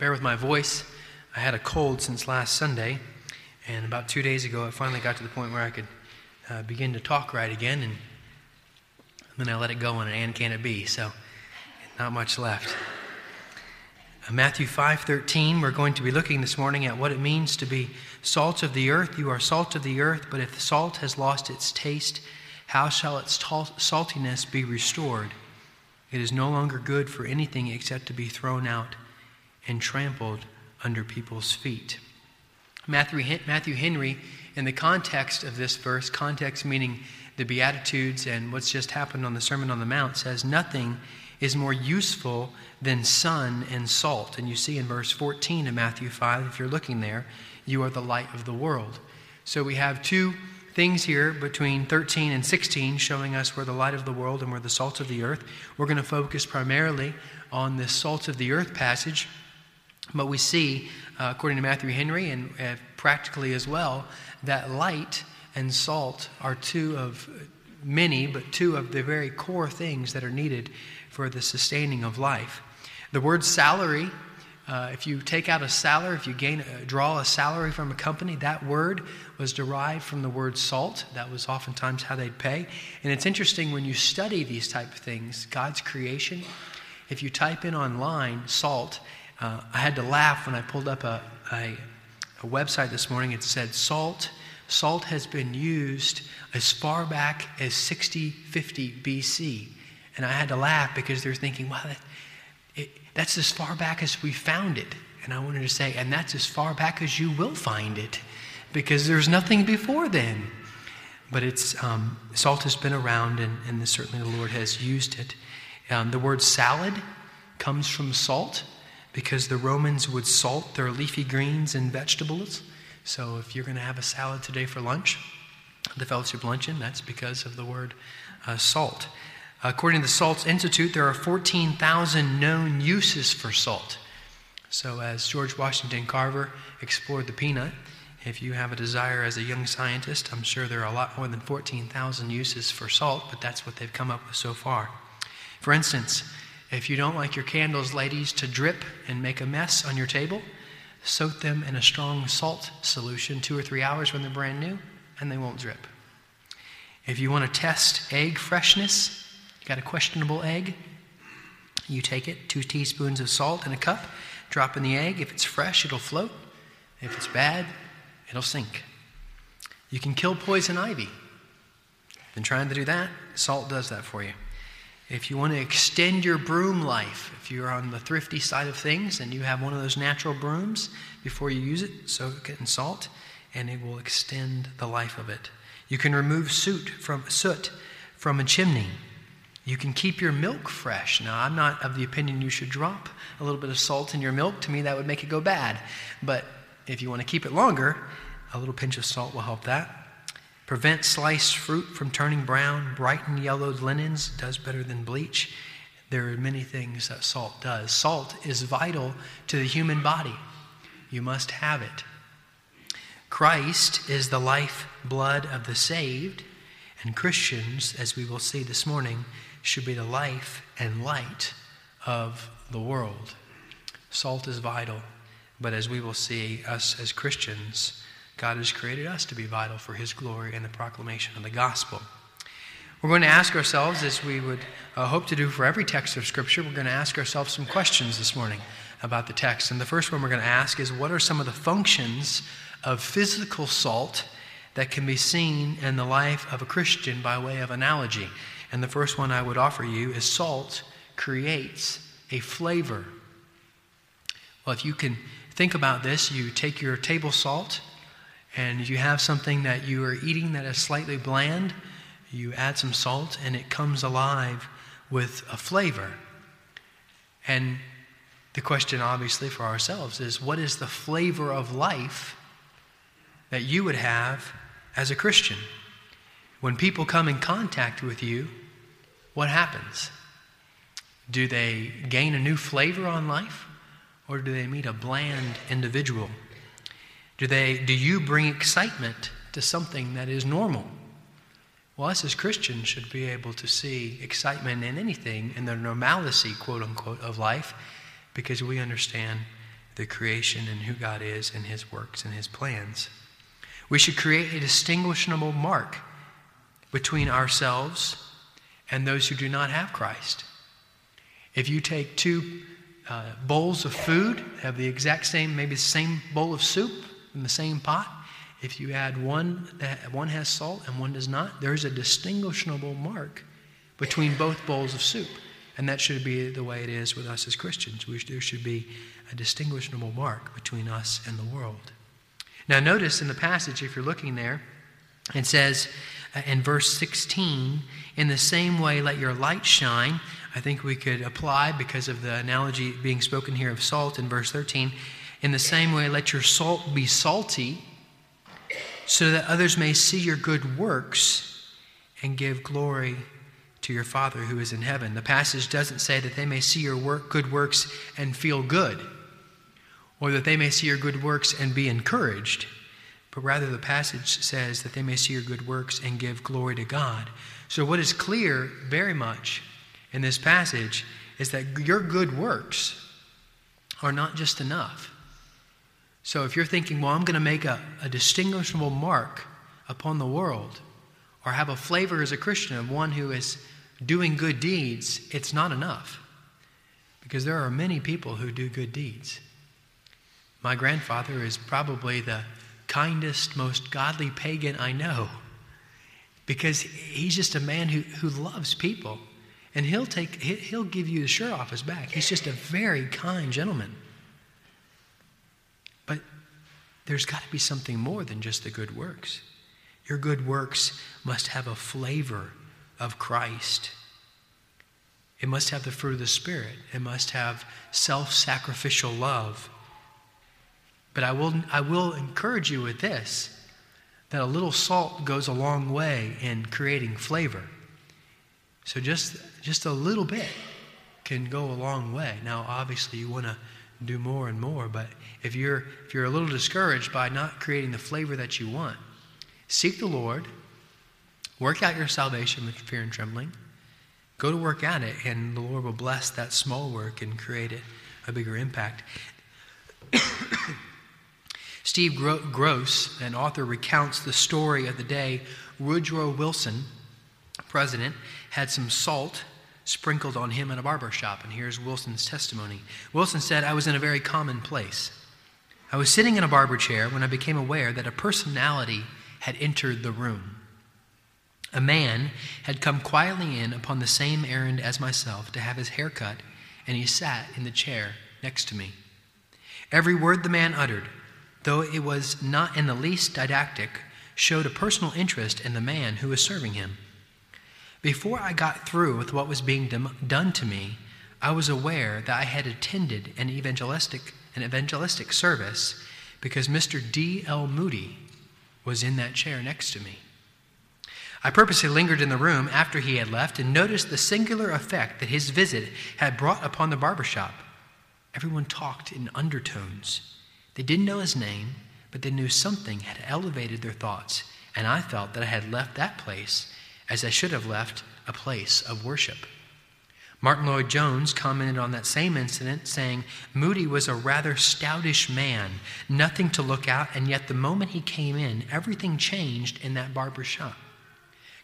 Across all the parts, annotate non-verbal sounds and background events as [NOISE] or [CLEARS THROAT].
bear with my voice. I had a cold since last Sunday, and about two days ago, I finally got to the point where I could uh, begin to talk right again, and then I let it go, on and and can it be? So, not much left. Uh, Matthew 5:13 we're going to be looking this morning at what it means to be salt of the earth you are salt of the earth but if salt has lost its taste how shall its saltiness be restored it is no longer good for anything except to be thrown out and trampled under people's feet Matthew, Matthew Henry in the context of this verse context meaning the beatitudes and what's just happened on the sermon on the mount says nothing is more useful than sun and salt. And you see in verse 14 of Matthew 5, if you're looking there, you are the light of the world. So we have two things here between 13 and 16 showing us we're the light of the world and we're the salt of the earth. We're going to focus primarily on this salt of the earth passage. But we see, uh, according to Matthew Henry and uh, practically as well, that light and salt are two of many, but two of the very core things that are needed for the sustaining of life. The word salary, uh, if you take out a salary, if you gain, uh, draw a salary from a company, that word was derived from the word salt. That was oftentimes how they'd pay. And it's interesting when you study these type of things, God's creation. If you type in online salt, uh, I had to laugh when I pulled up a, a, a website this morning. It said salt. Salt has been used as far back as 6050 BC. And I had to laugh because they're thinking, wow, that, it, that's as far back as we found it. And I wanted to say, and that's as far back as you will find it because there's nothing before then. But it's, um, salt has been around, and, and certainly the Lord has used it. Um, the word salad comes from salt because the Romans would salt their leafy greens and vegetables. So if you're going to have a salad today for lunch, the fellowship luncheon, that's because of the word uh, salt. According to the Salts Institute, there are 14,000 known uses for salt. So, as George Washington Carver explored the peanut, if you have a desire as a young scientist, I'm sure there are a lot more than 14,000 uses for salt, but that's what they've come up with so far. For instance, if you don't like your candles, ladies, to drip and make a mess on your table, soak them in a strong salt solution two or three hours when they're brand new, and they won't drip. If you want to test egg freshness, you got a questionable egg? You take it, two teaspoons of salt in a cup, drop in the egg. If it's fresh, it'll float. If it's bad, it'll sink. You can kill poison ivy. Been trying to do that? Salt does that for you. If you want to extend your broom life, if you're on the thrifty side of things and you have one of those natural brooms, before you use it, soak it in salt, and it will extend the life of it. You can remove soot from soot from a chimney. You can keep your milk fresh. Now, I'm not of the opinion you should drop a little bit of salt in your milk. To me, that would make it go bad. But if you want to keep it longer, a little pinch of salt will help that. Prevent sliced fruit from turning brown. Brighten yellowed linens does better than bleach. There are many things that salt does. Salt is vital to the human body. You must have it. Christ is the life blood of the saved, and Christians, as we will see this morning, should be the life and light of the world. Salt is vital, but as we will see, us as Christians, God has created us to be vital for His glory and the proclamation of the gospel. We're going to ask ourselves, as we would uh, hope to do for every text of Scripture, we're going to ask ourselves some questions this morning about the text. And the first one we're going to ask is what are some of the functions of physical salt that can be seen in the life of a Christian by way of analogy? And the first one I would offer you is salt creates a flavor. Well, if you can think about this, you take your table salt and you have something that you are eating that is slightly bland, you add some salt and it comes alive with a flavor. And the question, obviously, for ourselves is what is the flavor of life that you would have as a Christian? When people come in contact with you, what happens? Do they gain a new flavor on life or do they meet a bland individual? Do, they, do you bring excitement to something that is normal? Well, us as Christians should be able to see excitement in anything in the normalcy, quote unquote, of life because we understand the creation and who God is and his works and his plans. We should create a distinguishable mark between ourselves and those who do not have Christ. If you take two uh, bowls of food, have the exact same, maybe the same bowl of soup in the same pot, if you add one that one has salt and one does not, there's a distinguishable mark between both bowls of soup. And that should be the way it is with us as Christians. We, there should be a distinguishable mark between us and the world. Now, notice in the passage, if you're looking there, it says uh, in verse 16, in the same way, let your light shine. I think we could apply, because of the analogy being spoken here of salt in verse 13, in the same way, let your salt be salty, so that others may see your good works and give glory to your Father who is in heaven. The passage doesn't say that they may see your work, good works and feel good, or that they may see your good works and be encouraged, but rather the passage says that they may see your good works and give glory to God. So, what is clear very much in this passage is that your good works are not just enough. So, if you're thinking, well, I'm going to make a, a distinguishable mark upon the world, or have a flavor as a Christian of one who is doing good deeds, it's not enough. Because there are many people who do good deeds. My grandfather is probably the kindest, most godly pagan I know. Because he's just a man who, who loves people. And he'll take he'll give you the shirt off his back. He's just a very kind gentleman. But there's got to be something more than just the good works. Your good works must have a flavor of Christ. It must have the fruit of the Spirit. It must have self sacrificial love. But I will, I will encourage you with this that a little salt goes a long way in creating flavor. So just, just a little bit can go a long way. Now, obviously, you want to do more and more, but if you're, if you're a little discouraged by not creating the flavor that you want, seek the Lord Work out your salvation with fear and trembling. Go to work at it, and the Lord will bless that small work and create it a bigger impact. [COUGHS] Steve Gross, an author, recounts the story of the day Woodrow Wilson, president, had some salt sprinkled on him in a barber shop. And here's Wilson's testimony. Wilson said, I was in a very common place. I was sitting in a barber chair when I became aware that a personality had entered the room. A man had come quietly in upon the same errand as myself to have his hair cut, and he sat in the chair next to me. Every word the man uttered, though it was not in the least didactic, showed a personal interest in the man who was serving him. Before I got through with what was being done to me, I was aware that I had attended an evangelistic, an evangelistic service because Mr. D. L. Moody was in that chair next to me. I purposely lingered in the room after he had left and noticed the singular effect that his visit had brought upon the barber shop. Everyone talked in undertones. They didn't know his name, but they knew something had elevated their thoughts, and I felt that I had left that place as I should have left a place of worship. Martyn Lloyd-Jones commented on that same incident, saying, Moody was a rather stoutish man, nothing to look at, and yet the moment he came in, everything changed in that barber shop.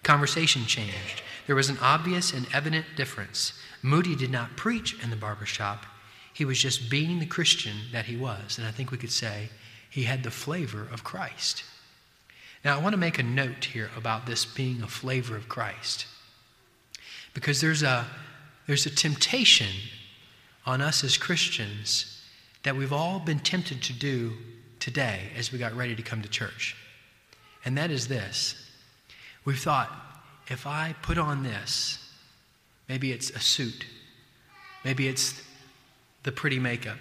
Conversation changed. There was an obvious and evident difference. Moody did not preach in the barber shop. He was just being the Christian that he was. And I think we could say he had the flavor of Christ. Now, I want to make a note here about this being a flavor of Christ. Because there's a, there's a temptation on us as Christians that we've all been tempted to do today as we got ready to come to church. And that is this. We've thought, if I put on this, maybe it's a suit, maybe it's the pretty makeup,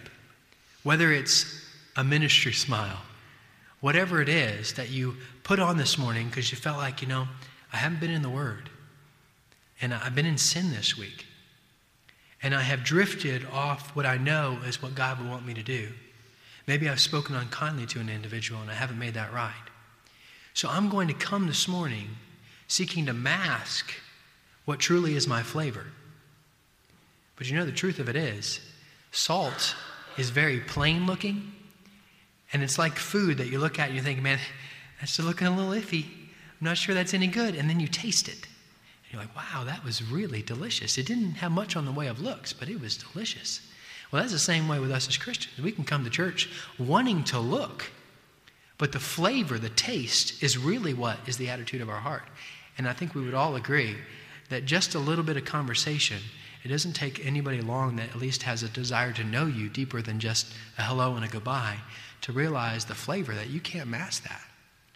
whether it's a ministry smile, whatever it is that you put on this morning because you felt like, you know, I haven't been in the Word, and I've been in sin this week, and I have drifted off what I know is what God would want me to do. Maybe I've spoken unkindly to an individual and I haven't made that right. So I'm going to come this morning seeking to mask what truly is my flavor. But you know, the truth of it is, salt is very plain looking. And it's like food that you look at and you think, man, that's looking a little iffy. I'm not sure that's any good. And then you taste it. You're like, wow, that was really delicious. It didn't have much on the way of looks, but it was delicious. Well, that's the same way with us as Christians. We can come to church wanting to look, but the flavor, the taste, is really what is the attitude of our heart. And I think we would all agree that just a little bit of conversation, it doesn't take anybody long that at least has a desire to know you deeper than just a hello and a goodbye to realize the flavor that you can't mask that.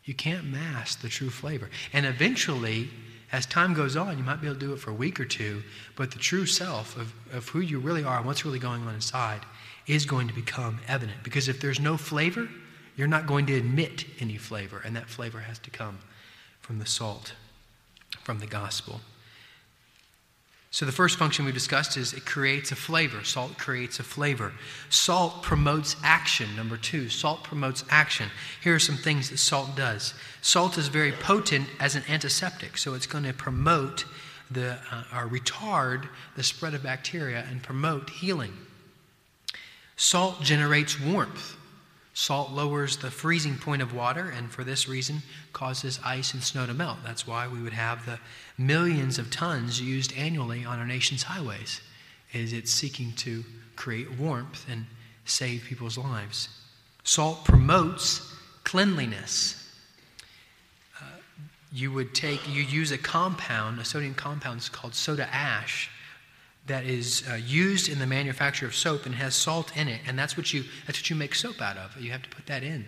You can't mask the true flavor. And eventually, as time goes on, you might be able to do it for a week or two, but the true self of, of who you really are and what's really going on inside is going to become evident. Because if there's no flavor, you're not going to admit any flavor, and that flavor has to come from the salt, from the gospel. So, the first function we discussed is it creates a flavor. Salt creates a flavor. Salt promotes action. Number two, salt promotes action. Here are some things that salt does. Salt is very potent as an antiseptic, so it's going to promote the, uh, or retard the spread of bacteria and promote healing. Salt generates warmth. Salt lowers the freezing point of water and for this reason causes ice and snow to melt. That's why we would have the millions of tons used annually on our nation's highways. Is it's seeking to create warmth and save people's lives. Salt promotes cleanliness. Uh, you would take you use a compound, a sodium compound called soda ash that is uh, used in the manufacture of soap and has salt in it, and that's what you that's what you make soap out of. You have to put that in.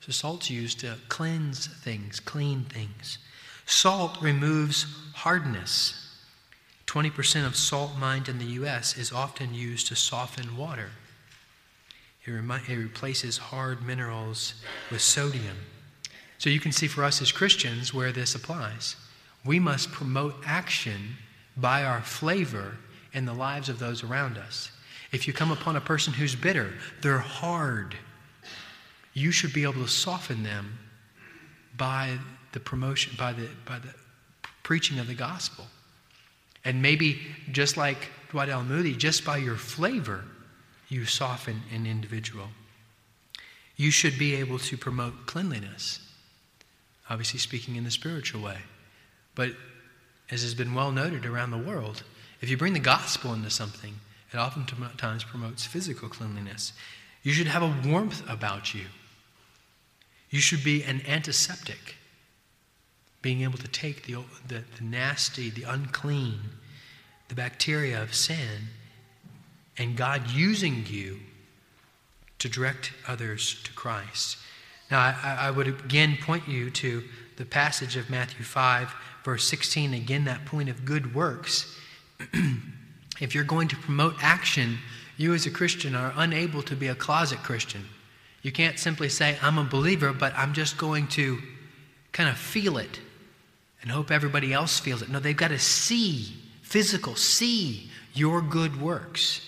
So salt's used to cleanse things, clean things. Salt removes hardness. 20% of salt mined in the U.S. is often used to soften water. It, remi- it replaces hard minerals with sodium. So you can see for us as Christians where this applies. We must promote action by our flavor in the lives of those around us. If you come upon a person who's bitter, they're hard, you should be able to soften them by the promotion, by the, by the preaching of the gospel. And maybe just like Dwight L. Moody, just by your flavor, you soften an individual. You should be able to promote cleanliness, obviously speaking in the spiritual way. But as has been well noted around the world, if you bring the gospel into something, it oftentimes promotes physical cleanliness. You should have a warmth about you. You should be an antiseptic, being able to take the, the, the nasty, the unclean, the bacteria of sin, and God using you to direct others to Christ. Now, I, I, would again point you to the passage of Matthew 5, verse 16. Again, that point of good works. [CLEARS THROAT] if you're going to promote action, you as a Christian are unable to be a closet Christian. You can't simply say, I'm a believer, but I'm just going to kind of feel it and hope everybody else feels it. No, they've got to see, physical, see your good works.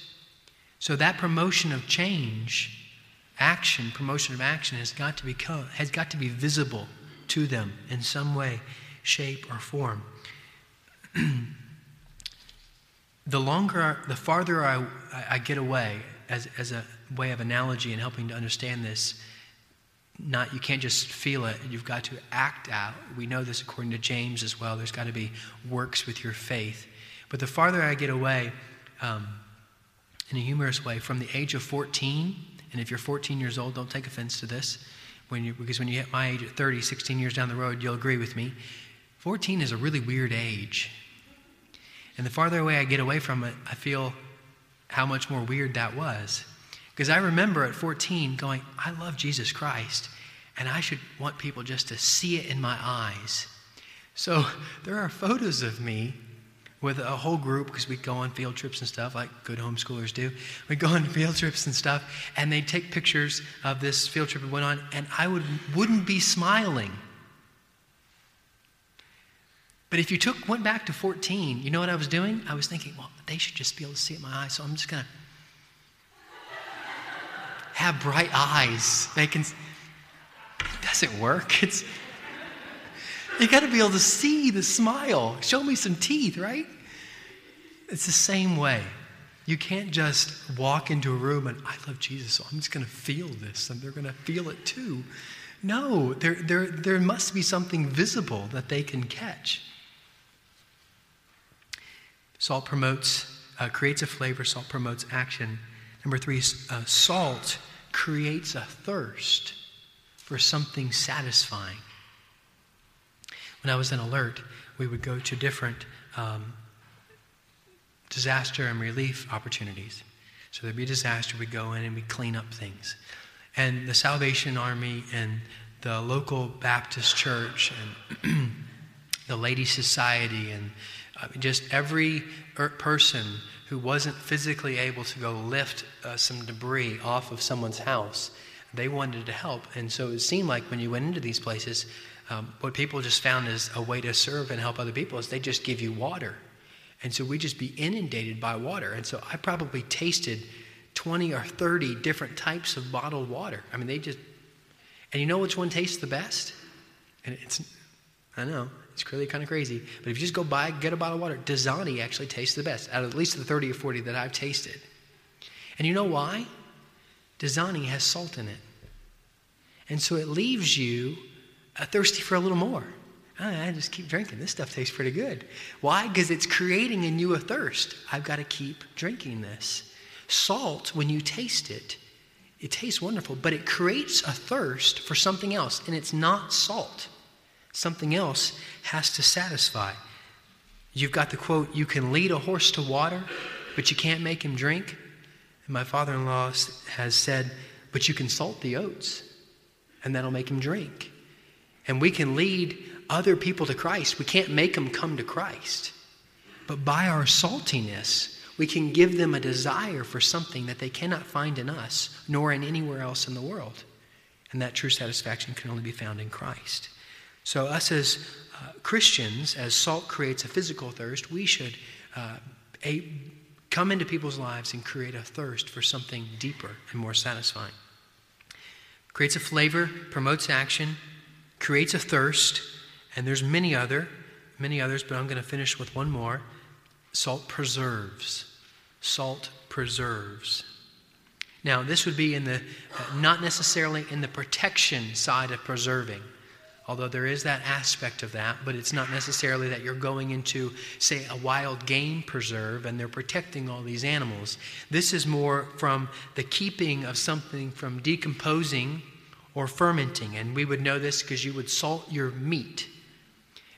So that promotion of change, action, promotion of action has got to become has got to be visible to them in some way, shape, or form. [CLEARS THROAT] the longer, the farther I, I get away, as, as a way of analogy and helping to understand this, not you can't just feel it. You've got to act out. We know this according to james as well. There's got to be works with your faith. But the farther i get away um, in a humorous way from the age of 14 and if you're 14 years old don't take offense to this when you, because when you hit my age at 30 16 years down the road you'll agree with me. 14 is a really weird age and the farther away I get away from it, I feel how much more weird that was. Because I remember at 14 going, I love Jesus Christ, and I should want people just to see it in my eyes. So [LAUGHS] there are photos of me with a whole group because we'd go on field trips and stuff like good homeschoolers do. We'd go on [LAUGHS] field trips and stuff, and they'd take pictures of this field trip we went on, and I would, wouldn't be smiling but if you took went back to 14, you know what I was doing? I was thinking, well, they should just be able to see it in my eyes, so I'm just gonna have bright eyes. They can. It doesn't work. [LAUGHS] It's you got to be able to see the smile. Show me some teeth, right? It's the same way. You can't just walk into a room and I love Jesus, so I'm just going to feel this, and they're going to feel it too. No, there, there, there must be something visible that they can catch. Salt promotes, uh, creates a flavor, salt promotes action. Number three, uh, salt creates a thirst for something satisfying. When I was in Alert, we would go to different um, disaster and relief opportunities. So there'd be a disaster, we'd go in and we'd clean up things. And the Salvation Army and the local Baptist church and [CLEARS THROAT] the Lady Society and uh, just every er, person who wasn't physically able to go lift uh, some debris off of someone's house, they wanted to help. And so it seemed like when you went into these places, um, what people just found as a way to serve and help other people is they just give you water. And so we just be inundated by water. And so I probably tasted 20 or 30 different types of bottled water. I mean, they just, and you know which one tastes the best? And it's, I know, it's really kind of crazy. But if you just go buy, get a bottle of water, Dasani actually tastes the best out of at least the 30 or 40 that I've tasted. And you know why? Dasani has salt in it. And so it leaves you uh, thirsty for a little more. I just keep drinking. This stuff tastes pretty good. Why? Because it's creating in you a thirst. I've got to keep drinking this. Salt, when you taste it, it tastes wonderful, but it creates a thirst for something else, and it's not salt. Something else has to satisfy. You've got the quote, you can lead a horse to water, but you can't make him drink. And my father in law has said, but you can salt the oats, and that'll make him drink. And we can lead other people to Christ. We can't make them come to Christ. But by our saltiness, we can give them a desire for something that they cannot find in us, nor in anywhere else in the world. And that true satisfaction can only be found in Christ. So, us as uh, Christians, as salt creates a physical thirst, we should uh, a, come into people's lives and create a thirst for something deeper and more satisfying. Creates a flavor, promotes action, creates a thirst, and there's many other, many others, but I'm going to finish with one more. Salt preserves. Salt preserves. Now, this would be in the uh, not necessarily in the protection side of preserving, although there is that aspect of that, but it's not necessarily that you're going into, say, a wild game preserve and they're protecting all these animals. This is more from the keeping of something from decomposing or fermenting. And we would know this because you would salt your meat.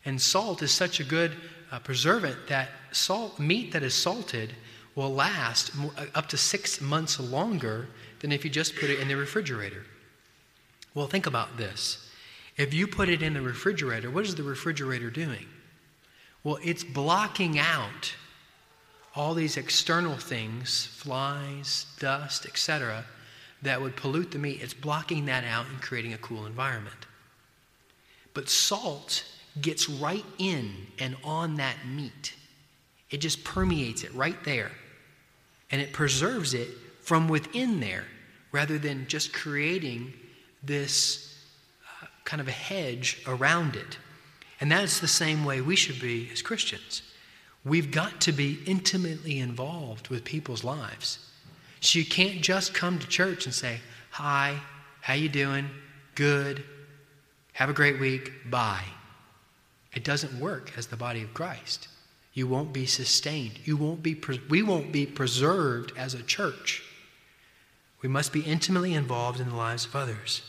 And salt is such a good uh, preservant that salt meat that is salted will last uh, up to six months longer than if you just put it in the refrigerator. Well, think about this. If you put it in the refrigerator, what is the refrigerator doing? Well, it's blocking out all these external things, flies, dust, etc., that would pollute the meat. It's blocking that out and creating a cool environment. But salt gets right in and on that meat. It just permeates it right there. And it preserves it from within there rather than just creating this kind of a hedge around it. And that's the same way we should be as Christians. We've got to be intimately involved with people's lives. So you can't just come to church and say, "Hi, how you doing? Good. Have a great week. Bye." It doesn't work as the body of Christ. You won't be sustained. You won't be we won't be preserved as a church. We must be intimately involved in the lives of others.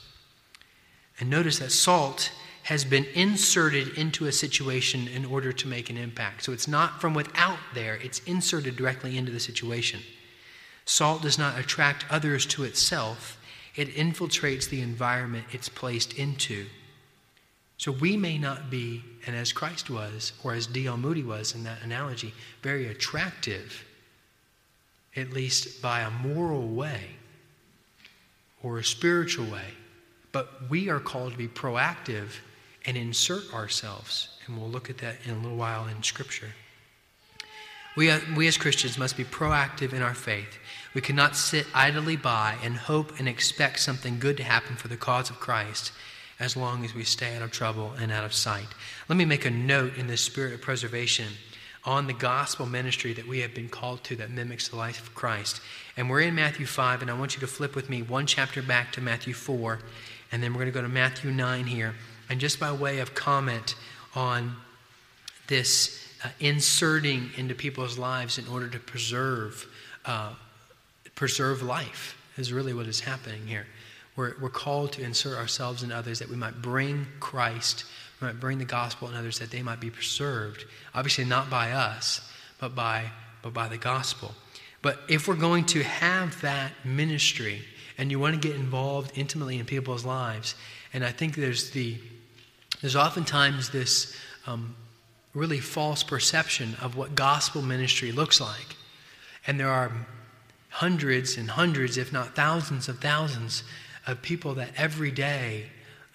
And notice that salt has been inserted into a situation in order to make an impact. So it's not from without there, it's inserted directly into the situation. Salt does not attract others to itself, it infiltrates the environment it's placed into. So we may not be, and as Christ was, or as D.L. Moody was in that analogy, very attractive, at least by a moral way or a spiritual way. But we are called to be proactive and insert ourselves. And we'll look at that in a little while in Scripture. We, uh, we as Christians must be proactive in our faith. We cannot sit idly by and hope and expect something good to happen for the cause of Christ as long as we stay out of trouble and out of sight. Let me make a note in the spirit of preservation on the gospel ministry that we have been called to that mimics the life of Christ. And we're in Matthew 5, and I want you to flip with me one chapter back to Matthew 4, and then we're going to go to Matthew 9 here. And just by way of comment on this uh, inserting into people's lives in order to preserve, uh, preserve life is really what is happening here. We're, we're called to insert ourselves in others that we might bring Christ we might bring the gospel in others that they might be preserved. Obviously, not by us, but by, but by the gospel. But if we're going to have that ministry and you want to get involved intimately in people's lives, and I think there's the there's oftentimes this um, really false perception of what gospel ministry looks like. And there are hundreds and hundreds, if not thousands of thousands, of people that every day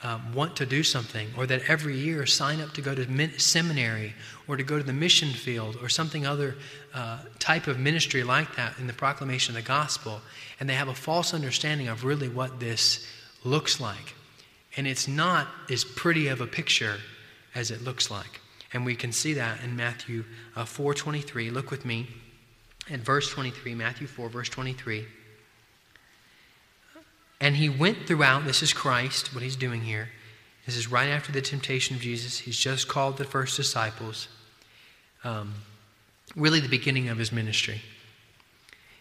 um, want to do something, or that every year sign up to go to seminary or to go to the mission field or something other uh, type of ministry like that in the proclamation of the gospel, and they have a false understanding of really what this looks like. And it's not as pretty of a picture as it looks like. And we can see that in Matthew uh, 4.23. Look with me at verse 23, Matthew 4, verse 23. And he went throughout, this is Christ, what he's doing here. This is right after the temptation of Jesus. He's just called the first disciples. Um, really, the beginning of his ministry.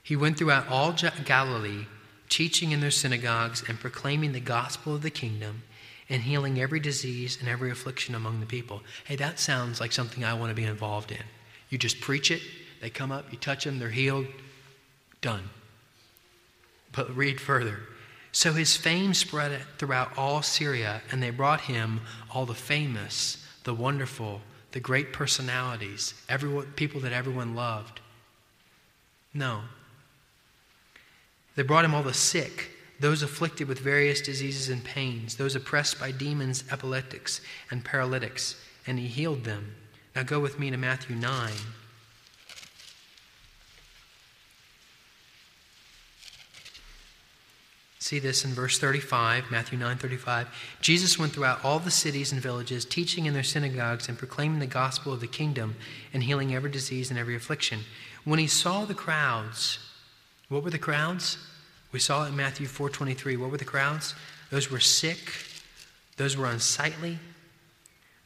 He went throughout all Galilee, teaching in their synagogues and proclaiming the gospel of the kingdom and healing every disease and every affliction among the people. Hey, that sounds like something I want to be involved in. You just preach it, they come up, you touch them, they're healed, done. But read further. So his fame spread throughout all Syria, and they brought him all the famous, the wonderful, the great personalities, everyone, people that everyone loved. No. They brought him all the sick, those afflicted with various diseases and pains, those oppressed by demons, epileptics, and paralytics, and he healed them. Now go with me to Matthew 9. See this in verse 35, Matthew 9 35. Jesus went throughout all the cities and villages, teaching in their synagogues and proclaiming the gospel of the kingdom and healing every disease and every affliction. When he saw the crowds, what were the crowds? We saw it in Matthew 4:23. What were the crowds? Those were sick, those were unsightly,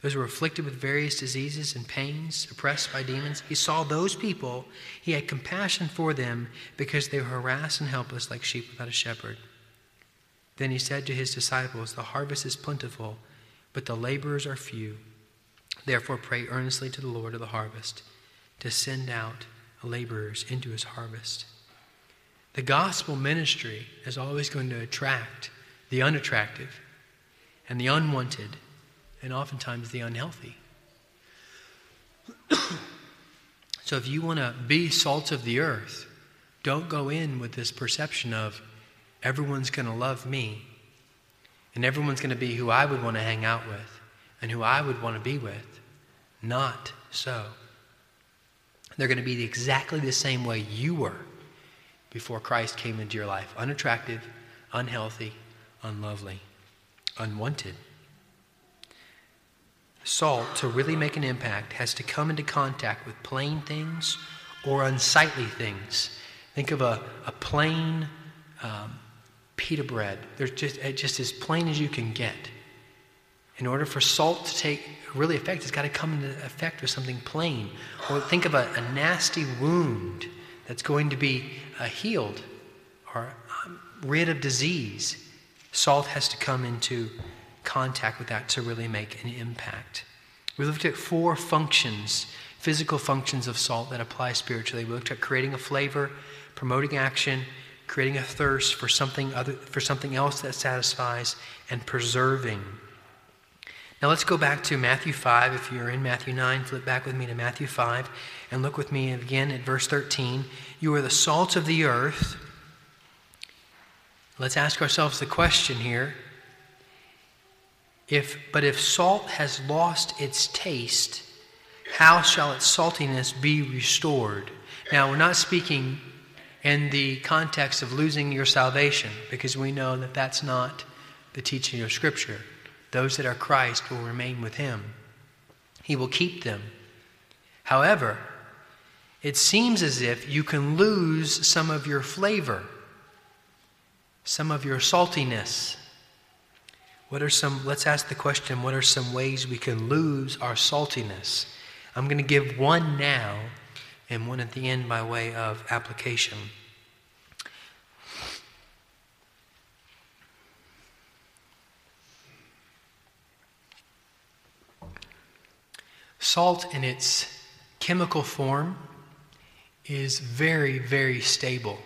those were afflicted with various diseases and pains, oppressed by demons. He saw those people. He had compassion for them because they were harassed and helpless like sheep without a shepherd. Then he said to his disciples, The harvest is plentiful, but the laborers are few. Therefore, pray earnestly to the Lord of the harvest to send out laborers into his harvest. The gospel ministry is always going to attract the unattractive and the unwanted and oftentimes the unhealthy. [CLEARS THROAT] so, if you want to be salt of the earth, don't go in with this perception of, everyone's going to love me, and everyone's going to be who I would want to hang out with and who I would want to be with. Not so. They're going to be exactly the same way you were before Christ came into your life unattractive, unhealthy, unlovely, unwanted. Salt, to really make an impact, has to come into contact with plain things or unsightly things. Think of a, a plain um, pita bread. They're just, just as plain as you can get. In order for salt to take really effect, it's got to come into effect with something plain. Or think of a, a nasty wound that's going to be uh, healed or um, rid of disease. Salt has to come into contact with that to really make an impact. We looked at four functions, physical functions of salt that apply spiritually. We looked at creating a flavor, promoting action, creating a thirst for something other for something else that satisfies and preserving now let's go back to Matthew 5 if you're in Matthew 9 flip back with me to Matthew 5 and look with me again at verse 13 you are the salt of the earth. Let's ask ourselves the question here. If but if salt has lost its taste how shall its saltiness be restored? Now we're not speaking in the context of losing your salvation, because we know that that's not the teaching of Scripture. Those that are Christ will remain with Him, He will keep them. However, it seems as if you can lose some of your flavor, some of your saltiness. What are some, let's ask the question what are some ways we can lose our saltiness? I'm going to give one now and one at the end by way of application. Salt in its chemical form is very, very stable.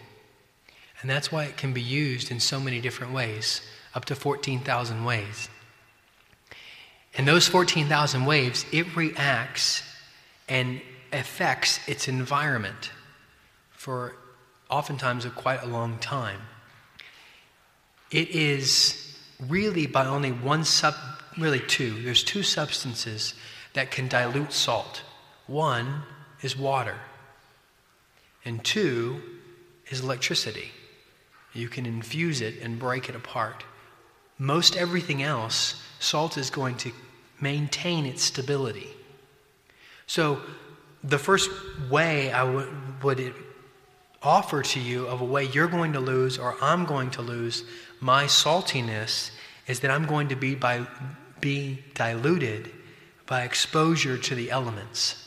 And that's why it can be used in so many different ways, up to 14,000 ways. In those 14,000 waves, it reacts and affects its environment for oftentimes a quite a long time. It is really by only one sub, really two, there's two substances that can dilute salt. One is water, and two is electricity. You can infuse it and break it apart. Most everything else, salt is going to maintain its stability. So, the first way I would, would offer to you of a way you're going to lose or I'm going to lose my saltiness is that I'm going to be by be diluted by exposure to the elements.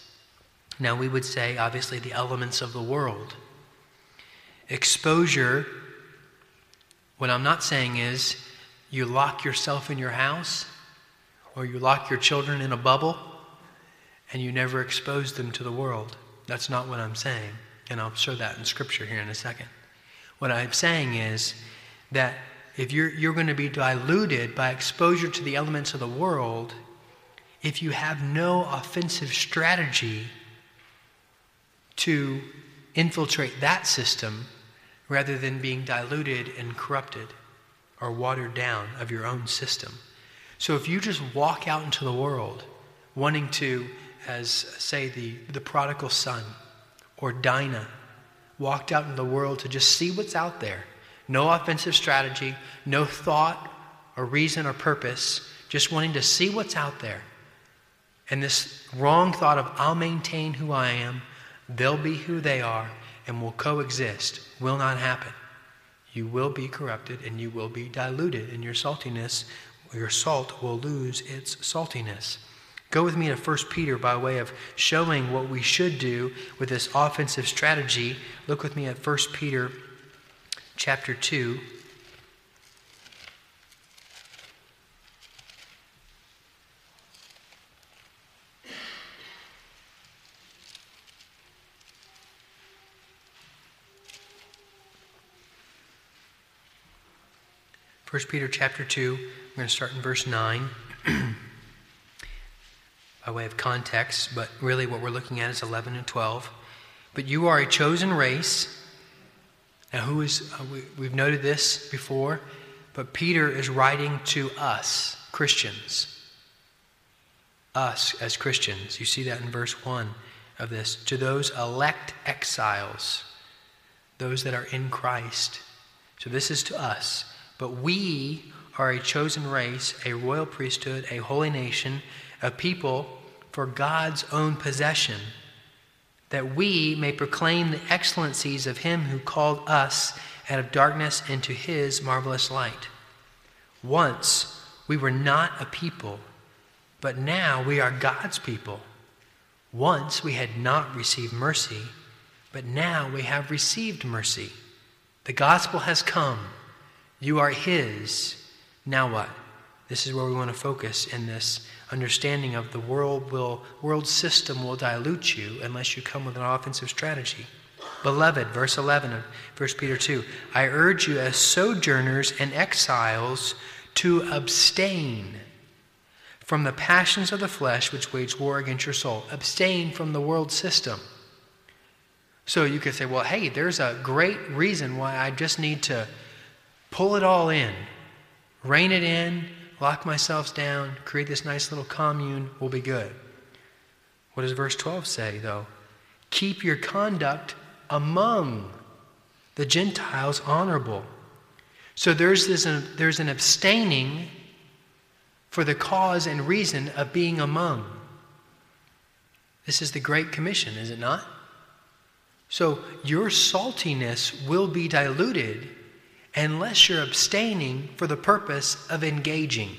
Now, we would say, obviously, the elements of the world. Exposure, what I'm not saying is you lock yourself in your house or you lock your children in a bubble and you never expose them to the world. That's not what I'm saying. And I'll show that in Scripture here in a second. What I'm saying is that if you're, you're going to be diluted by exposure to the elements of the world, if you have no offensive strategy to infiltrate that system rather than being diluted and corrupted or watered down of your own system. So if you just walk out into the world wanting to, as say the, the prodigal son or Dinah, walked out into the world to just see what's out there, no offensive strategy, no thought or reason or purpose, just wanting to see what's out there and this wrong thought of, I'll maintain who I am, they'll be who they are, and we'll coexist will not happen. You will be corrupted and you will be diluted, and your saltiness, your salt will lose its saltiness. Go with me to 1 Peter by way of showing what we should do with this offensive strategy. Look with me at 1 Peter chapter 2. 1 Peter chapter 2, we're going to start in verse 9 [CLEARS THROAT] by way of context, but really what we're looking at is 11 and 12. But you are a chosen race. Now, who is, uh, we, we've noted this before, but Peter is writing to us, Christians. Us as Christians. You see that in verse 1 of this. To those elect exiles, those that are in Christ. So this is to us. But we are a chosen race, a royal priesthood, a holy nation, a people for God's own possession, that we may proclaim the excellencies of Him who called us out of darkness into His marvelous light. Once we were not a people, but now we are God's people. Once we had not received mercy, but now we have received mercy. The gospel has come. You are His. Now what? This is where we want to focus in this understanding of the world will world system will dilute you unless you come with an offensive strategy. Beloved, verse 11 of 1 Peter 2, I urge you as sojourners and exiles to abstain from the passions of the flesh which wage war against your soul. Abstain from the world system. So you could say, well, hey, there's a great reason why I just need to pull it all in, rein it in, lock myself down, create this nice little commune, we'll be good. What does verse 12 say, though? Keep your conduct among the Gentiles honorable. So there's, this, uh, there's an abstaining for the cause and reason of being among. This is the Great Commission, is it not? So your saltiness will be diluted unless you're abstaining for the purpose of engaging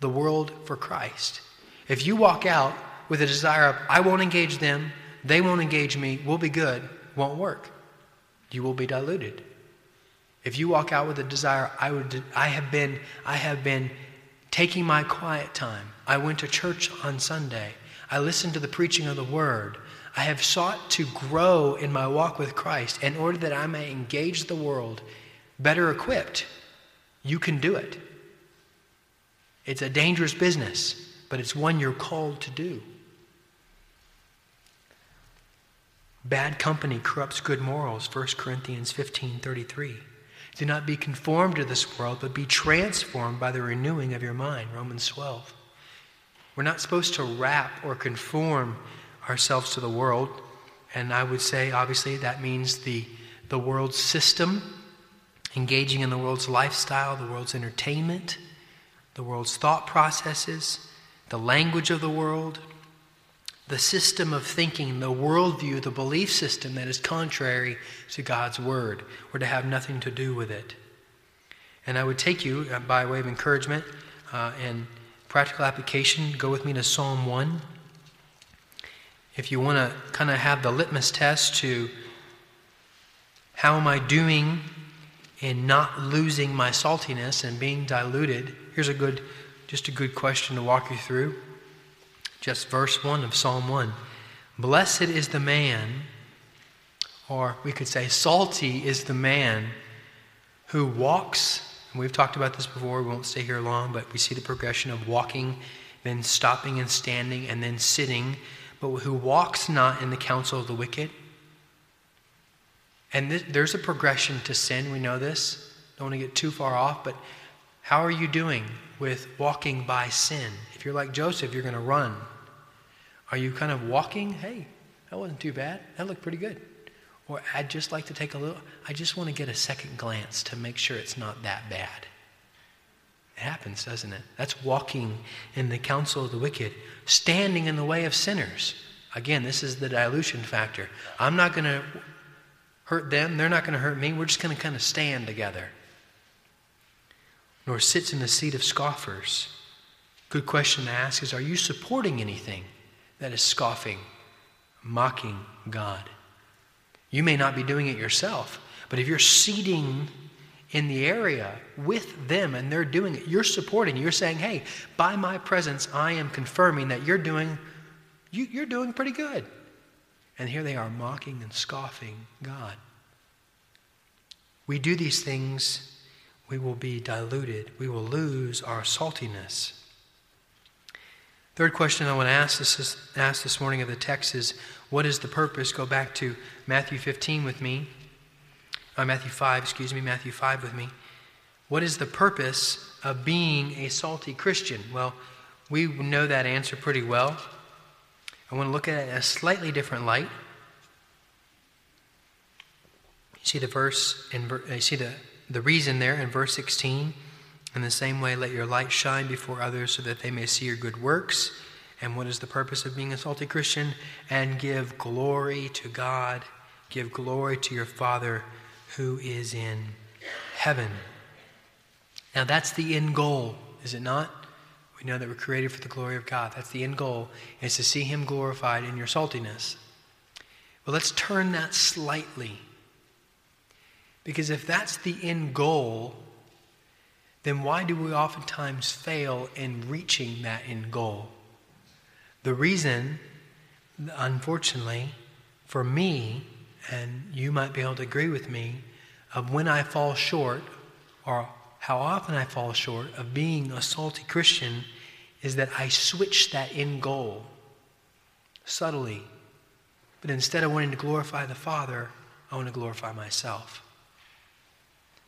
the world for Christ. If you walk out with a desire of, I won't engage them, they won't engage me, we'll be good, won't work. You will be diluted. If you walk out with a desire, I would I have been I have been taking my quiet time. I went to church on Sunday. I listened to the preaching of the word. I have sought to grow in my walk with Christ in order that I may engage the world better equipped. You can do it. It's a dangerous business, but it's one you're called to do. Bad company corrupts good morals, 1 Corinthians 15 33. Do not be conformed to this world, but be transformed by the renewing of your mind, Romans 12. We're not supposed to wrap or conform ourselves to the world. And I would say, obviously, that means the, the world's system, engaging in the world's lifestyle, the world's entertainment, the world's thought processes, the language of the world, the system of thinking, the worldview, the belief system that is contrary to God's word, or to have nothing to do with it. And I would take you, uh, by way of encouragement uh, and practical application, go with me to Psalm 1. If you want to kind of have the litmus test to how am I doing in not losing my saltiness and being diluted, here's a good, just a good question to walk you through. Just verse 1 of Psalm 1. Blessed is the man, or we could say, salty is the man who walks. And we've talked about this before, we won't stay here long, but we see the progression of walking, then stopping and standing, and then sitting, but who walks not in the counsel of the wicked. And th- there's a progression to sin, we know this. Don't want to get too far off, but how are you doing with walking by sin? If you're like Joseph, you're going to run. Are you kind of walking? Hey, that wasn't too bad. That looked pretty good. Or I'd just like to take a little, I just want to get a second glance to make sure it's not that bad. It happens, doesn't it? That's walking in the counsel of the wicked, standing in the way of sinners. Again, this is the dilution factor. I'm not going to hurt them, they're not going to hurt me. We're just going to kind of stand together. Nor sits in the seat of scoffers. Good question to ask is Are you supporting anything that is scoffing, mocking God? You may not be doing it yourself, but if you're seating in the area with them and they're doing it, you're supporting, you're saying, hey, by my presence, I am confirming that you're doing, you, you're doing pretty good. And here they are mocking and scoffing God. We do these things, we will be diluted, we will lose our saltiness. Third question I want to ask this, ask this morning of the text is what is the purpose? Go back to Matthew 15 with me. Uh, Matthew 5, excuse me, Matthew 5 with me. What is the purpose of being a salty Christian? Well, we know that answer pretty well. I want to look at it in a slightly different light. You see the verse, in, uh, you see the, the reason there in verse 16. In the same way, let your light shine before others so that they may see your good works. And what is the purpose of being a salty Christian? And give glory to God, give glory to your Father who is in heaven. Now, that's the end goal, is it not? We know that we're created for the glory of God. That's the end goal, is to see Him glorified in your saltiness. But let's turn that slightly. Because if that's the end goal, then why do we oftentimes fail in reaching that end goal? The reason, unfortunately, for me, and you might be able to agree with me, of when I fall short, or how often I fall short of being a salty Christian, is that I switch that end goal subtly. But instead of wanting to glorify the Father, I want to glorify myself.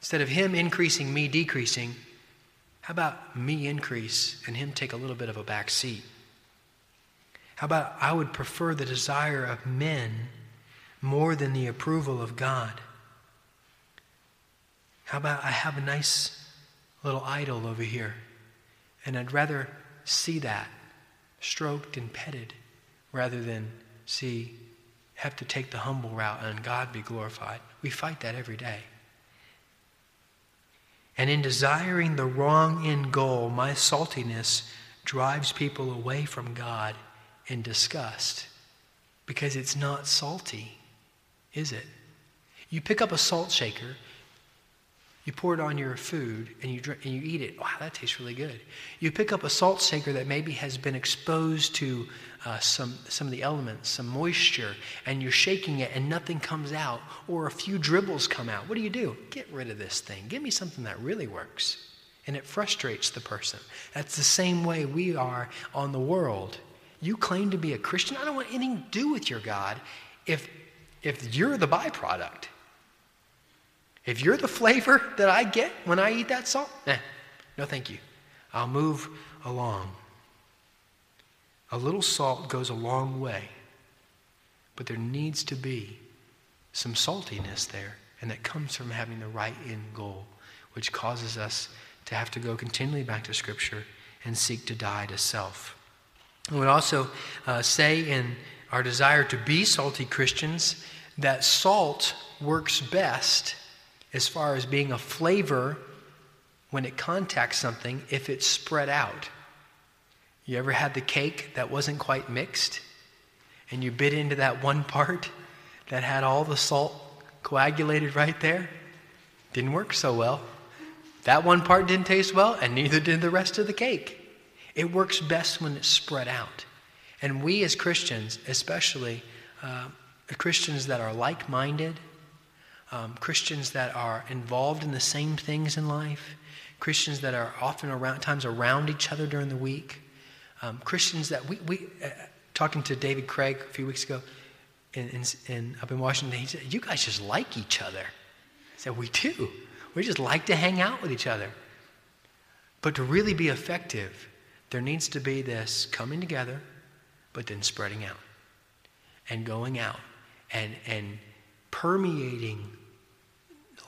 Instead of Him increasing, me decreasing, how about me increase and him take a little bit of a back seat? How about I would prefer the desire of men more than the approval of God? How about I have a nice little idol over here and I'd rather see that stroked and petted rather than see have to take the humble route and God be glorified. We fight that every day. And in desiring the wrong end goal, my saltiness drives people away from God in disgust because it's not salty, is it? You pick up a salt shaker you pour it on your food and you, drink, and you eat it. Wow, that tastes really good. You pick up a salt shaker that maybe has been exposed to uh, some, some of the elements, some moisture, and you're shaking it and nothing comes out, or a few dribbles come out. What do you do? Get rid of this thing. Give me something that really works. And it frustrates the person. That's the same way we are on the world. You claim to be a Christian. I don't want anything to do with your God if, if you're the byproduct. If you're the flavor that I get when I eat that salt, eh, no thank you. I'll move along. A little salt goes a long way, but there needs to be some saltiness there, and that comes from having the right end goal, which causes us to have to go continually back to Scripture and seek to die to self. I would also uh, say in our desire to be salty Christians that salt works best as far as being a flavor when it contacts something if it's spread out. You ever had the cake that wasn't quite mixed and you bit into that one part that had all the salt coagulated right there? Didn't work so well. That one part didn't taste well, and neither did the rest of the cake. It works best when it's spread out. And we as Christians, especially uh, Christians that are like minded, um, Christians that are involved in the same things in life, Christians that are often around times around each other during the week, um, Christians that we, we uh, talking to David Craig a few weeks ago in, in, in, up in Washington, he said, You guys just like each other. I said, We do. We just like to hang out with each other. But to really be effective, there needs to be this coming together, but then spreading out and going out and, and permeating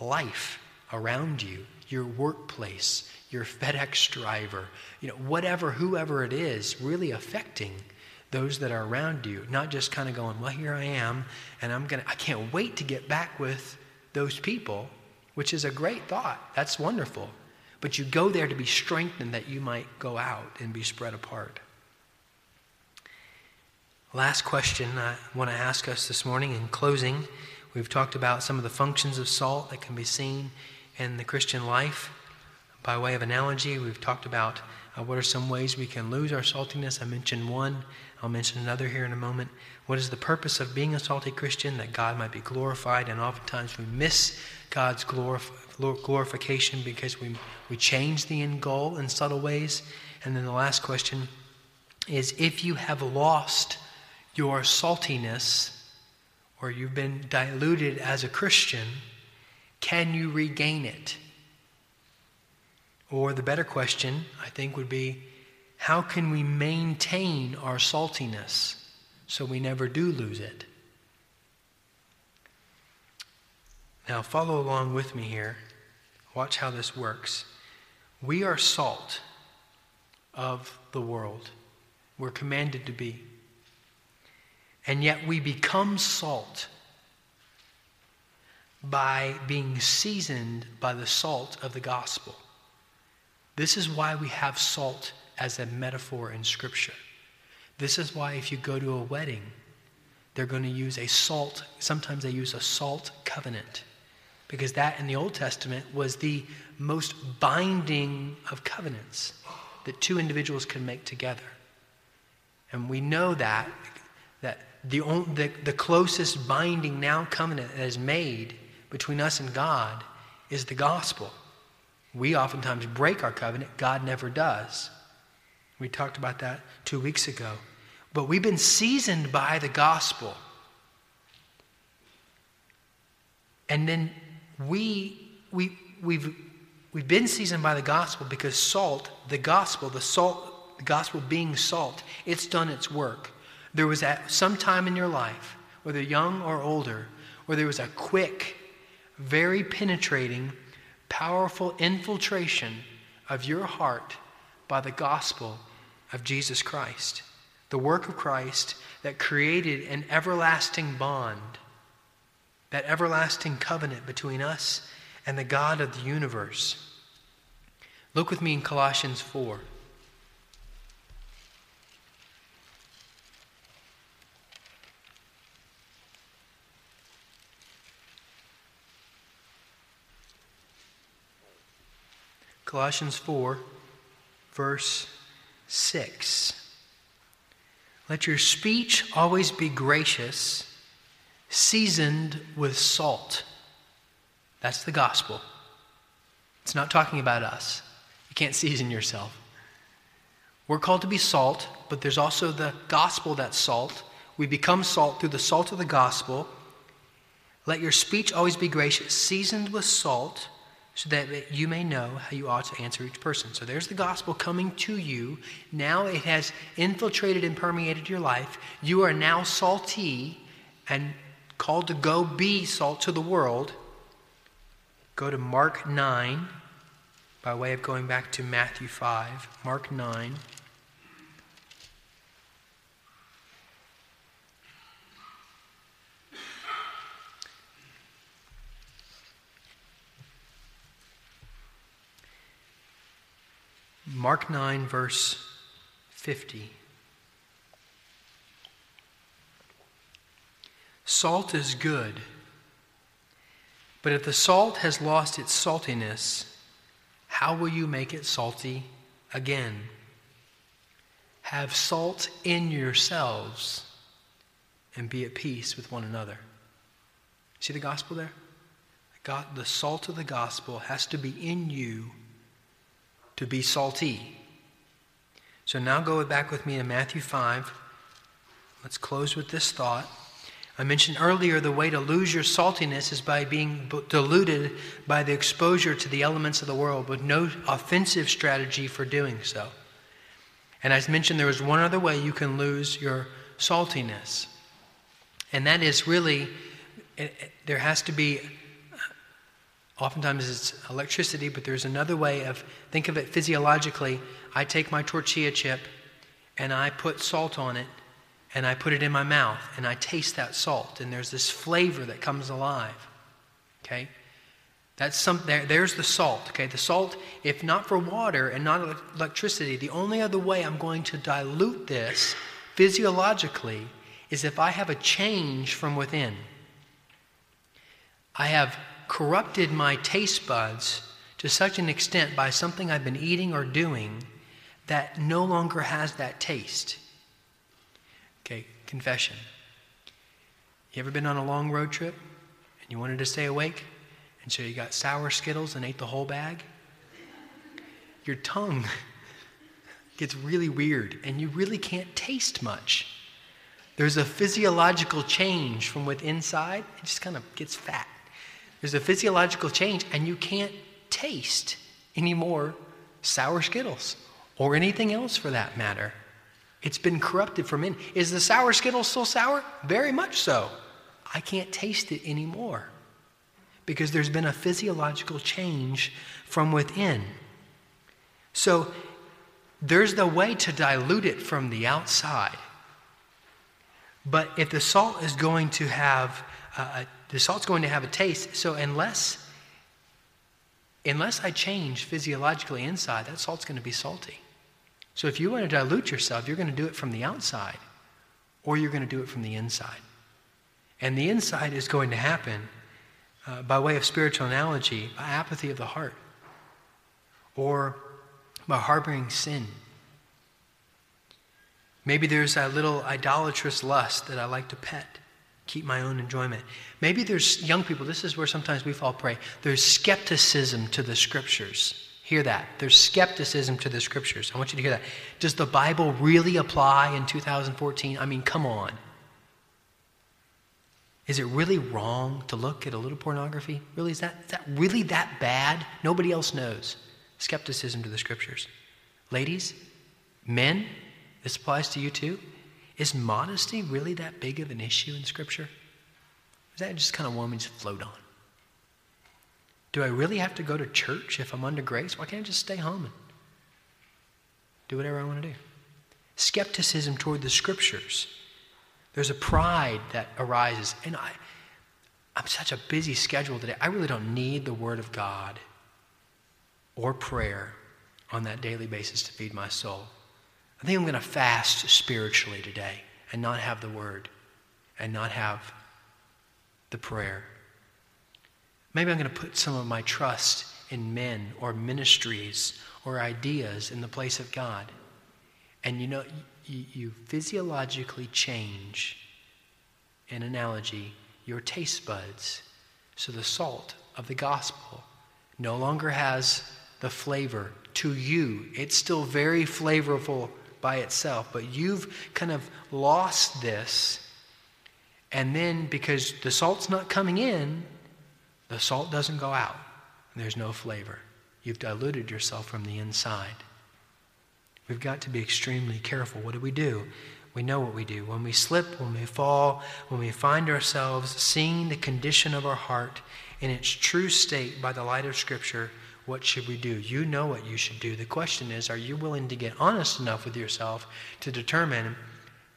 life around you, your workplace, your FedEx driver, you know, whatever, whoever it is, really affecting those that are around you, not just kind of going, well, here I am, and I'm going to, I can't wait to get back with those people, which is a great thought. That's wonderful. But you go there to be strengthened that you might go out and be spread apart. Last question I want to ask us this morning in closing We've talked about some of the functions of salt that can be seen in the Christian life. By way of analogy, we've talked about uh, what are some ways we can lose our saltiness. I mentioned one, I'll mention another here in a moment. What is the purpose of being a salty Christian? That God might be glorified, and oftentimes we miss God's glorif- glorification because we, we change the end goal in subtle ways. And then the last question is if you have lost your saltiness, or you've been diluted as a Christian, can you regain it? Or the better question, I think, would be how can we maintain our saltiness so we never do lose it? Now, follow along with me here. Watch how this works. We are salt of the world. We're commanded to be and yet we become salt by being seasoned by the salt of the gospel. This is why we have salt as a metaphor in Scripture. This is why, if you go to a wedding, they're going to use a salt, sometimes they use a salt covenant, because that in the Old Testament was the most binding of covenants that two individuals can make together. And we know that, the, the, the closest binding now covenant that is made between us and God is the gospel. We oftentimes break our covenant, God never does. We talked about that two weeks ago. But we've been seasoned by the gospel. And then we, we, we've, we've been seasoned by the gospel because salt, the gospel, the salt, the gospel being salt, it's done its work. There was at some time in your life, whether young or older, where there was a quick, very penetrating, powerful infiltration of your heart by the gospel of Jesus Christ. the work of Christ that created an everlasting bond, that everlasting covenant between us and the God of the universe. Look with me in Colossians 4. Colossians 4, verse 6. Let your speech always be gracious, seasoned with salt. That's the gospel. It's not talking about us. You can't season yourself. We're called to be salt, but there's also the gospel that's salt. We become salt through the salt of the gospel. Let your speech always be gracious, seasoned with salt so that you may know how you ought to answer each person. So there's the gospel coming to you. Now it has infiltrated and permeated your life. You are now salty and called to go be salt to the world. Go to Mark 9 by way of going back to Matthew 5. Mark 9. Mark 9, verse 50. Salt is good, but if the salt has lost its saltiness, how will you make it salty again? Have salt in yourselves and be at peace with one another. See the gospel there? God, the salt of the gospel has to be in you to be salty. So now go back with me to Matthew 5. Let's close with this thought. I mentioned earlier the way to lose your saltiness is by being diluted by the exposure to the elements of the world with no offensive strategy for doing so. And I mentioned there was one other way you can lose your saltiness. And that is really, it, there has to be Oftentimes it's electricity, but there's another way of, think of it physiologically. I take my tortilla chip and I put salt on it and I put it in my mouth and I taste that salt and there's this flavor that comes alive. Okay? That's some, there, there's the salt. Okay? The salt, if not for water and not electricity, the only other way I'm going to dilute this physiologically is if I have a change from within. I have corrupted my taste buds to such an extent by something I've been eating or doing that no longer has that taste. Okay, confession. You ever been on a long road trip and you wanted to stay awake? And so you got sour Skittles and ate the whole bag? Your tongue [LAUGHS] gets really weird and you really can't taste much. There's a physiological change from within inside, it just kind of gets fat. There's a physiological change, and you can't taste anymore sour Skittles or anything else for that matter. It's been corrupted from in. Is the sour Skittle still sour? Very much so. I can't taste it anymore because there's been a physiological change from within. So there's the way to dilute it from the outside. But if the salt is going to have a the salt's going to have a taste. So unless unless I change physiologically inside, that salt's going to be salty. So if you want to dilute yourself, you're going to do it from the outside or you're going to do it from the inside. And the inside is going to happen uh, by way of spiritual analogy, by apathy of the heart or by harboring sin. Maybe there's a little idolatrous lust that I like to pet keep my own enjoyment. Maybe there's young people, this is where sometimes we fall prey. There's skepticism to the scriptures. Hear that. There's skepticism to the scriptures. I want you to hear that. Does the Bible really apply in 2014? I mean, come on. Is it really wrong to look at a little pornography? Really, is that, is that really that bad? Nobody else knows. Skepticism to the scriptures. Ladies, men, this applies to you too. Is modesty really that big of an issue in Scripture? Is that just kind of one we just float on? Do I really have to go to church if I'm under grace? Why can't I just stay home and do whatever I want to do? skepticism toward the scriptures. There's a pride that arises. And I, I'm such a busy schedule today. I really don't need the Word of God or prayer on that daily basis to feed my soul. I think I'm going to fast spiritually today and not have the Word and not have the prayer. Maybe I'm going to put some of my trust in men or ministries or ideas in the place of God. And you know, you, physiologically change, in analogy, your taste buds. So the salt of the gospel no longer has the flavor to you. It's still very flavorful by itself, but you've kind of lost this. And then because the salt's not coming in, the salt doesn't go out. There's no flavor. You've diluted yourself from the inside. We've got to be extremely careful. What do we do? We know what we do. When we slip, when we fall, when we find ourselves seeing the condition of our heart in its true state by the light of Scripture, what should we do? You know what you should do. The question is are you willing to get honest enough with yourself to determine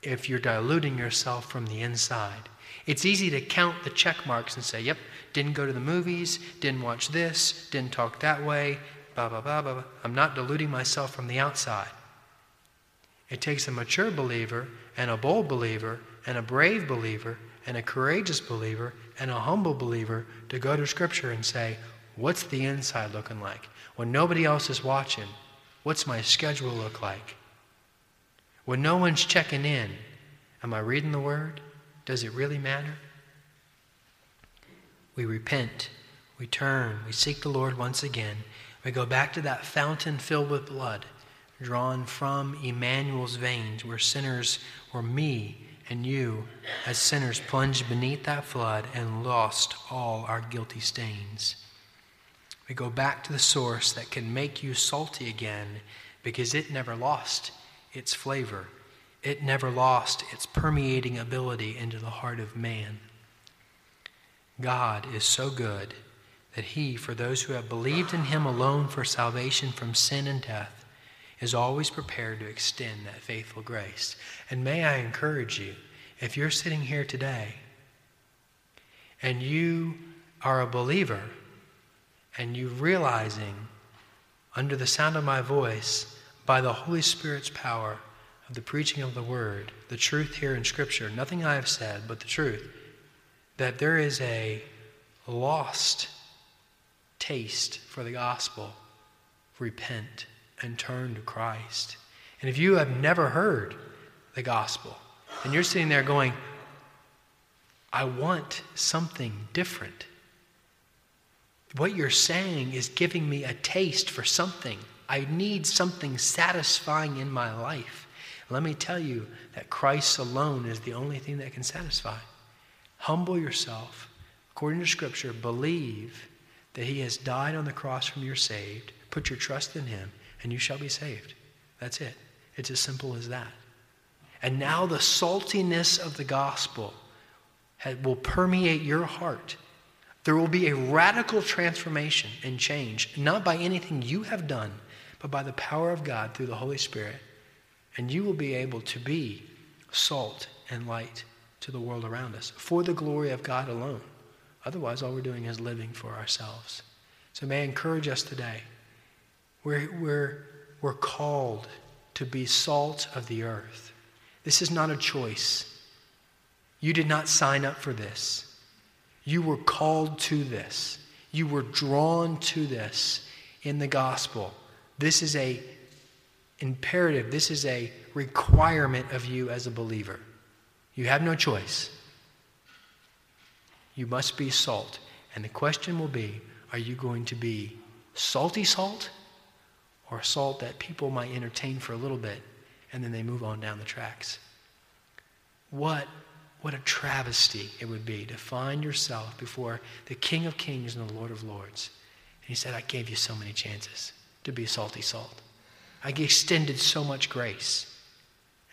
if you're diluting yourself from the inside? It's easy to count the check marks and say, yep, didn't go to the movies, didn't watch this, didn't talk that way, blah, blah, blah, blah. I'm not diluting myself from the outside. It takes a mature believer and a bold believer and a brave believer and a courageous believer and a humble believer to go to Scripture and say, What's the inside looking like? When nobody else is watching, what's my schedule look like? When no one's checking in, am I reading the Word? Does it really matter? We repent, we turn, we seek the Lord once again. We go back to that fountain filled with blood drawn from Emmanuel's veins, where sinners were me and you, as sinners, plunged beneath that flood and lost all our guilty stains. We go back to the source that can make you salty again because it never lost its flavor. It never lost its permeating ability into the heart of man. God is so good that He, for those who have believed in Him alone for salvation from sin and death, is always prepared to extend that faithful grace. And may I encourage you, if you're sitting here today and you are a believer and you realizing under the sound of my voice by the Holy Spirit's power of the preaching of the word, the truth here in Scripture, nothing I have said, but the truth, that there is a lost taste for the gospel, repent and turn to Christ. And if you have never heard the gospel and you're sitting there going, I want something different, what you're saying is giving me a taste for something. I need something satisfying in my life. Let me tell you that Christ alone is the only thing that can satisfy. Humble yourself. According to Scripture, believe that He has died on the cross from your saved. Put your trust in Him and you shall be saved. That's it. It's as simple as that. And now the saltiness of the gospel will permeate your heart. There will be a radical transformation and change, not by anything you have done, but by the power of God through the Holy Spirit. And you will be able to be salt and light to the world around us for the glory of God alone. Otherwise, all we're doing is living for ourselves. So, may I encourage us today we're, we're, we're called to be salt of the earth. This is not a choice. You did not sign up for this. You were called to this. You were drawn to this in the gospel. This is a imperative. This is a requirement of you as a believer. You have no choice. You must be salt. And the question will be are you going to be salty salt or salt that people might entertain for a little bit and then they move on down the tracks. What, what a travesty it would be to find yourself before the King of Kings and the Lord of Lords. And he said, I gave you so many chances to be salty salt. I extended so much grace.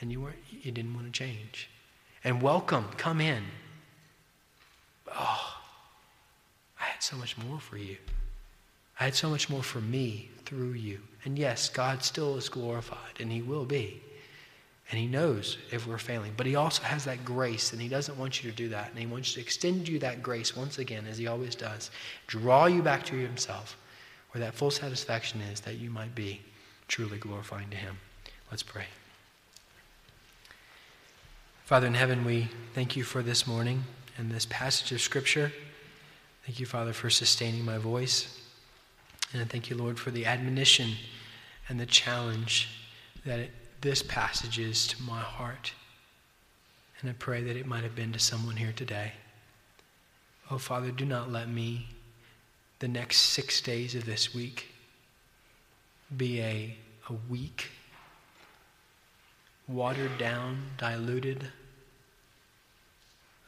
And you, were, you didn't want to change. And welcome, come in. Oh, I had so much more for you. I had so much more for me through you. And yes, God still is glorified, and He will be. And He knows if we're failing. But He also has that grace, and He doesn't want you to do that. And He wants to extend you that grace once again, as He always does. Draw you back to Himself, where that full satisfaction is, that you might be truly glorifying to Him. Let's pray. Father in heaven, we thank you for this morning and this passage of Scripture. Thank you, Father, for sustaining my voice. And I thank you, Lord, for the admonition and the challenge that it, this passage is to my heart. And I pray that it might have been to someone here today. Oh, Father, do not let me, the next six days of this week, be a, a weak, watered down, diluted,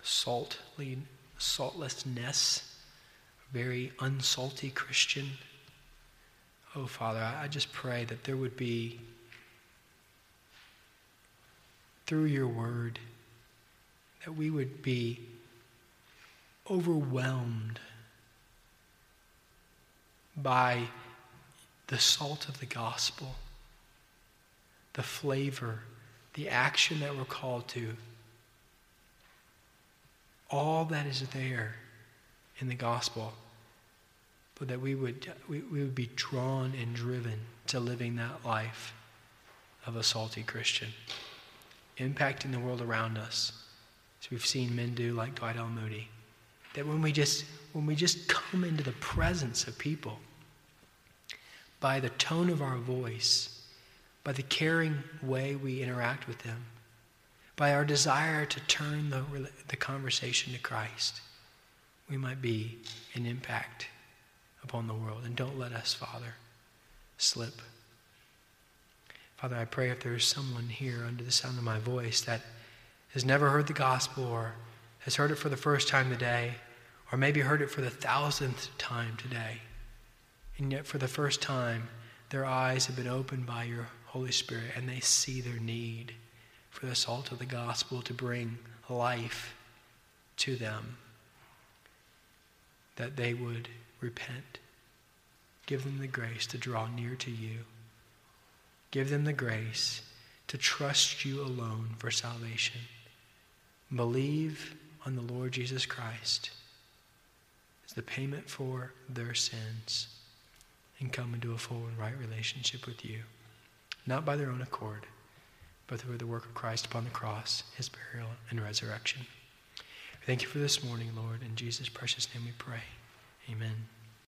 saltly, saltlessness, very unsalty Christian. Oh, Father, I just pray that there would be, through your word, that we would be overwhelmed by the salt of the gospel, the flavor, the action that we're called to. All that is there in the gospel but that we would, we, we would be drawn and driven to living that life of a salty Christian, impacting the world around us, as we've seen men do like Dwight L. Moody. That when we just when we just come into the presence of people, by the tone of our voice, by the caring way we interact with them, by our desire to turn the, the conversation to Christ, we might be an impact upon the world. And don't let us, Father, slip. Father, I pray if there is someone here under the sound of my voice that has never heard the gospel or has heard it for the first time today, or maybe heard it for the thousandth time today, and yet for the first time, their eyes have been opened by your Holy Spirit and they see their need for the salt of the gospel to bring life to them, that they would repent. Give them the grace to draw near to you. Give them the grace to trust you alone for salvation. Believe on the Lord Jesus Christ as the payment for their sins and come into a full and right relationship with you. Not by their own accord, but through the work of Christ upon the cross, his burial, and resurrection. Thank you for this morning, Lord. In Jesus' precious name we pray. Amen.